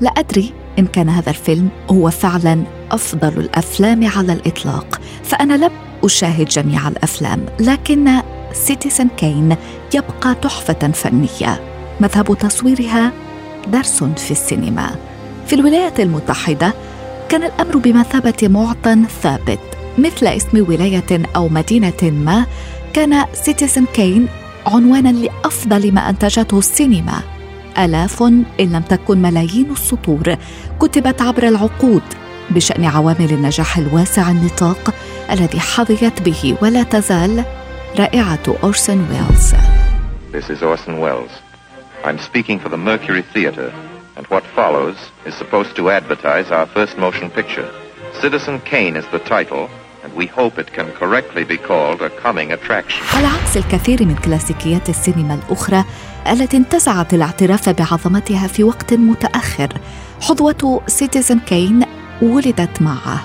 لا أدري إن كان هذا الفيلم هو فعلا أفضل الأفلام على الإطلاق فأنا لم أشاهد جميع الأفلام لكن سيتيزن كين يبقى تحفة فنية. مذهل تصويرها درس في السينما. في الولايات المتحدة كان الأمر بمثابة معطى ثابت مثل اسم ولاية أو مدينة ما كان سيتيزن كين عنوانا لأفضل ما أنتجته السينما. آلاف إن لم تكن ملايين السطور كتبت عبر العقود بشأن عوامل النجاح الواسع النطاق الذي حظيت به ولا تزال رائعة أورسون ويلز This is Orson Welles. I'm speaking for the Mercury Theater, and what follows is supposed to advertise our first motion picture. Citizen Kane is the title, we hope it can correctly be called a coming attraction. على عكس الكثير من كلاسيكيات السينما الأخرى التي انتزعت الاعتراف بعظمتها في وقت متأخر حظوة سيتيزن كين ولدت معه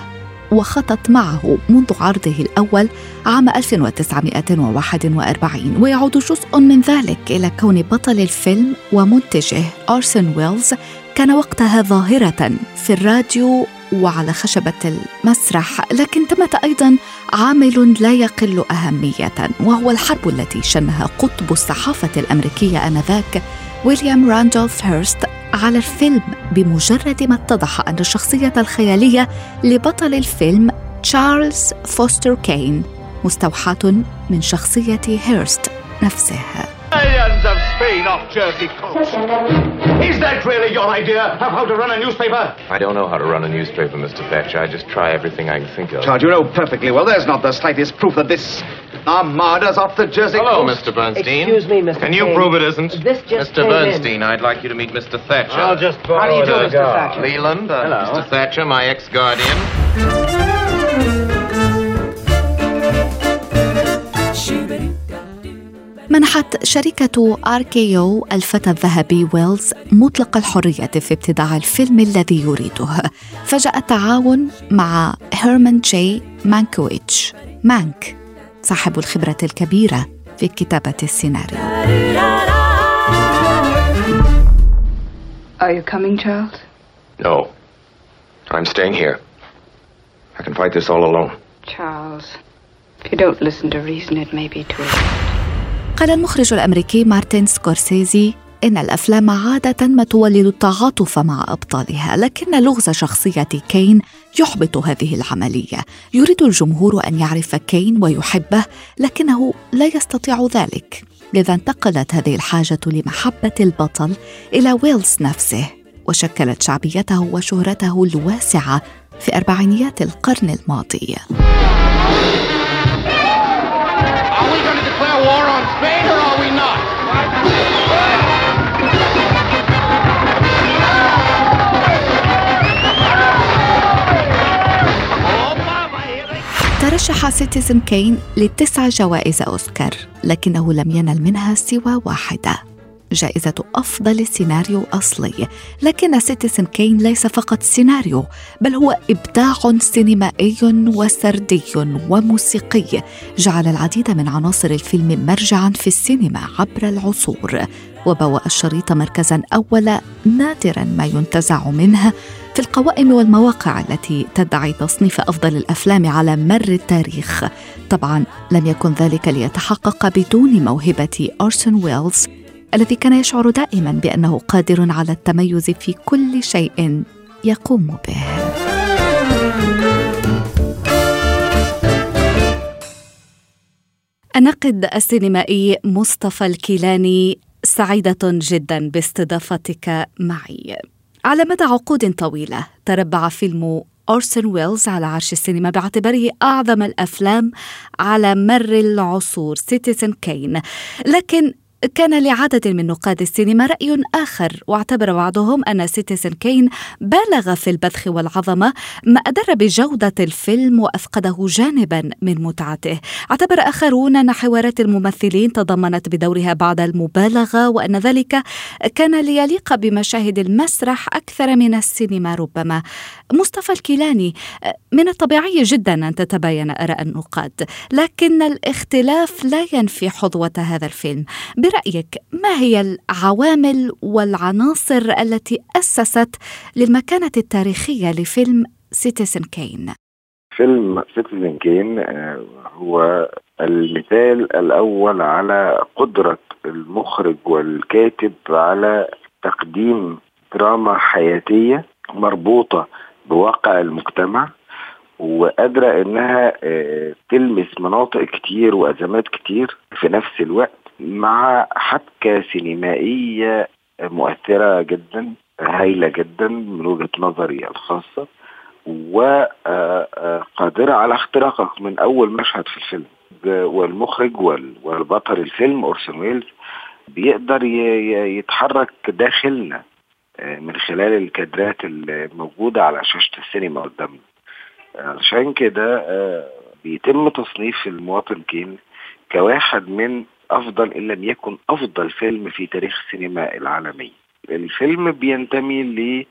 وخطت معه منذ عرضه الأول عام 1941 ويعود جزء من ذلك إلى كون بطل الفيلم ومنتجه أرسن ويلز كان وقتها ظاهرة في الراديو وعلى خشبة المسرح لكن ثمة أيضا عامل لا يقل أهمية وهو الحرب التي شنها قطب الصحافة الأمريكية آنذاك ويليام راندولف هيرست على الفيلم بمجرد ما اتضح أن الشخصية الخيالية لبطل الفيلم تشارلز فوستر كين مستوحاة من شخصية هيرست نفسه off the Jersey coast. Is that really your idea of how to run a newspaper? I don't know how to run a newspaper, Mr. Thatcher. I just try everything I can think of. Charles, you know perfectly well there's not the slightest proof that this armada's off the Jersey Hello, coast. Mr. Bernstein. Excuse me, Mr. Can you Kane. prove it isn't? This just Mr. came in. Bernstein, I'd like you to meet Mr. Thatcher. I'll just borrow How do you do, Mr. Thatcher? Leland, uh, Hello. Mr. Thatcher, my ex-guardian. منحت شركة آركيو الفتى الذهبي ويلز مطلق الحرية في ابتداع الفيلم الذي يريده فجاء التعاون مع هيرمان جي مانكويتش مانك صاحب الخبرة الكبيرة في كتابة السيناريو Are you coming, Charles? No. I'm staying here. I can fight this all alone. Charles, if you don't listen to reason, it may be too late. قال المخرج الأمريكي مارتن سكورسيزي إن الأفلام عادة ما تولد التعاطف مع أبطالها لكن لغز شخصية كين يحبط هذه العملية. يريد الجمهور أن يعرف كين ويحبه لكنه لا يستطيع ذلك. لذا انتقلت هذه الحاجة لمحبة البطل إلى ويلز نفسه وشكلت شعبيته وشهرته الواسعة في أربعينيات القرن الماضي. On Spain or are we not? ترشح سيتيزن كين لتسع جوائز أوسكار لكنه لم ينل منها سوى واحدة جائزة أفضل سيناريو أصلي. لكن سيتيزن كين ليس فقط سيناريو بل هو إبداع سينمائي وسردي وموسيقي. جعل العديد من عناصر الفيلم مرجعا في السينما عبر العصور. وبوأ الشريط مركزا أول نادرا ما ينتزع منه. في القوائم والمواقع التي تدعي تصنيف أفضل الأفلام على مر التاريخ. طبعا لم يكن ذلك ليتحقق بدون موهبة ارسون ويلز الذي كان يشعر دائما بأنه قادر على التميز في كل شيء يقوم به. الناقد السينمائي مصطفى الكيلاني سعيدة جدا باستضافتك معي. على مدى عقود طويلة تربع فيلم أورسون ويلز على عرش السينما باعتباره أعظم الأفلام على مر العصور سيتيزن كين لكن كان لعدد من نقاد السينما رأي آخر واعتبر بعضهم أن سيتيزن كين بالغ في البذخ والعظمة ما أضر بجودة الفيلم وأفقده جانبا من متعته. اعتبر آخرون أن حوارات الممثلين تضمنت بدورها بعض المبالغة وأن ذلك كان ليليق بمشاهد المسرح أكثر من السينما ربما. مصطفى الكيلاني من الطبيعي جدا أن تتباين آراء النقاد لكن الاختلاف لا ينفي حظوة هذا الفيلم. برأيك ما هي العوامل والعناصر التي أسست للمكانة التاريخية لفيلم سيتيزن كين؟ فيلم سيتيزن كين آه، هو المثال الأول على قدرة المخرج والكاتب على تقديم دراما حياتية مربوطة بواقع المجتمع وقادرة إنها آه، تلمس مناطق كتير وأزمات كتير في نفس الوقت مع حبكة سينمائية مؤثرة جدا هايلة جدا من وجهة نظري الخاصة وقادرة على اختراقك من أول مشهد في الفيلم. والمخرج والبطل الفيلم أورسون ويلز بيقدر يتحرك داخلنا آه، من خلال الكادرات الموجودة على شاشة السينما قدامنا. عشان كده آه، بيتم تصنيف المواطن كين كواحد من أفضل إن لم يكن أفضل فيلم في تاريخ السينما العالمي. الفيلم بينتمي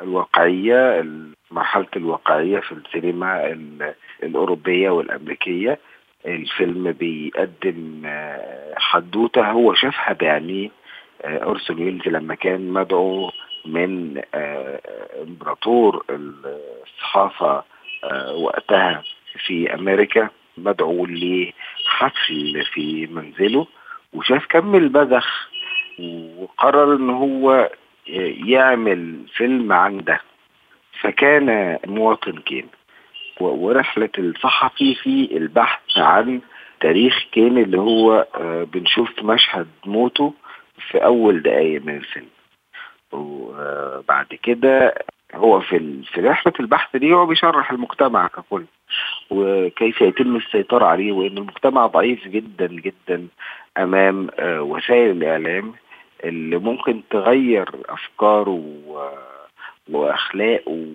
للواقعية مرحلة الواقعية في السينما الأوروبية والأمريكية. الفيلم بيقدم آه، حدوتة هو شافها بعينيه آه، أورسون ويلز لما كان مدعو من آه، إمبراطور الصحافة وقتها في أمريكا. مدعو لحفل في منزله وشاف كم البذخ وقرر إن هو يعمل فيلم عن ده فكان مواطن كين ورحلة الصحفي في البحث عن تاريخ كين اللي هو آه، بنشوف مشهد موته في أول دقايق من الفيلم. وبعد كده هو في في رحلة البحث دي هو بيشرح المجتمع ككل وكيف يتم السيطرة عليه وإن المجتمع ضعيف جدا جدا أمام آه، وسائل الإعلام اللي ممكن تغير أفكاره وأخلاقه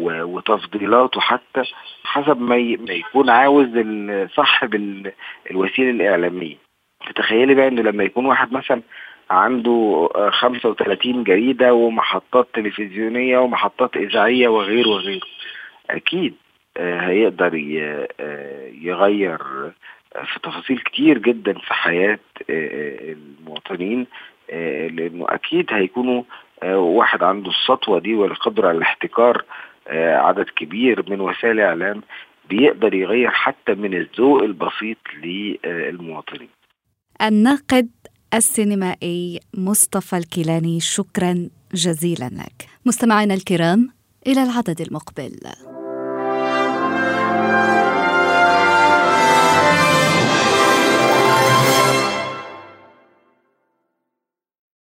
وتفضيلاته حتى حسب ما يكون عاوز صاحب الوسيلة الإعلامية. تخيلي بقى ان لما يكون واحد مثلا عنده 35 آه، جريدة ومحطات تلفزيونية ومحطات إذاعية وغيره وغيره. أكيد آه، هيقدر آه، يغير في تفاصيل كتير جدا في حياة المواطنين لأنه أكيد هيكونوا واحد عنده السطوة دي والقدرة على الاحتكار عدد كبير من وسائل الإعلام بيقدر يغير حتى من الذوق البسيط للمواطنين. الناقد السينمائي مصطفى الكيلاني شكرا جزيلا لك. مستمعينا الكرام إلى العدد المقبل.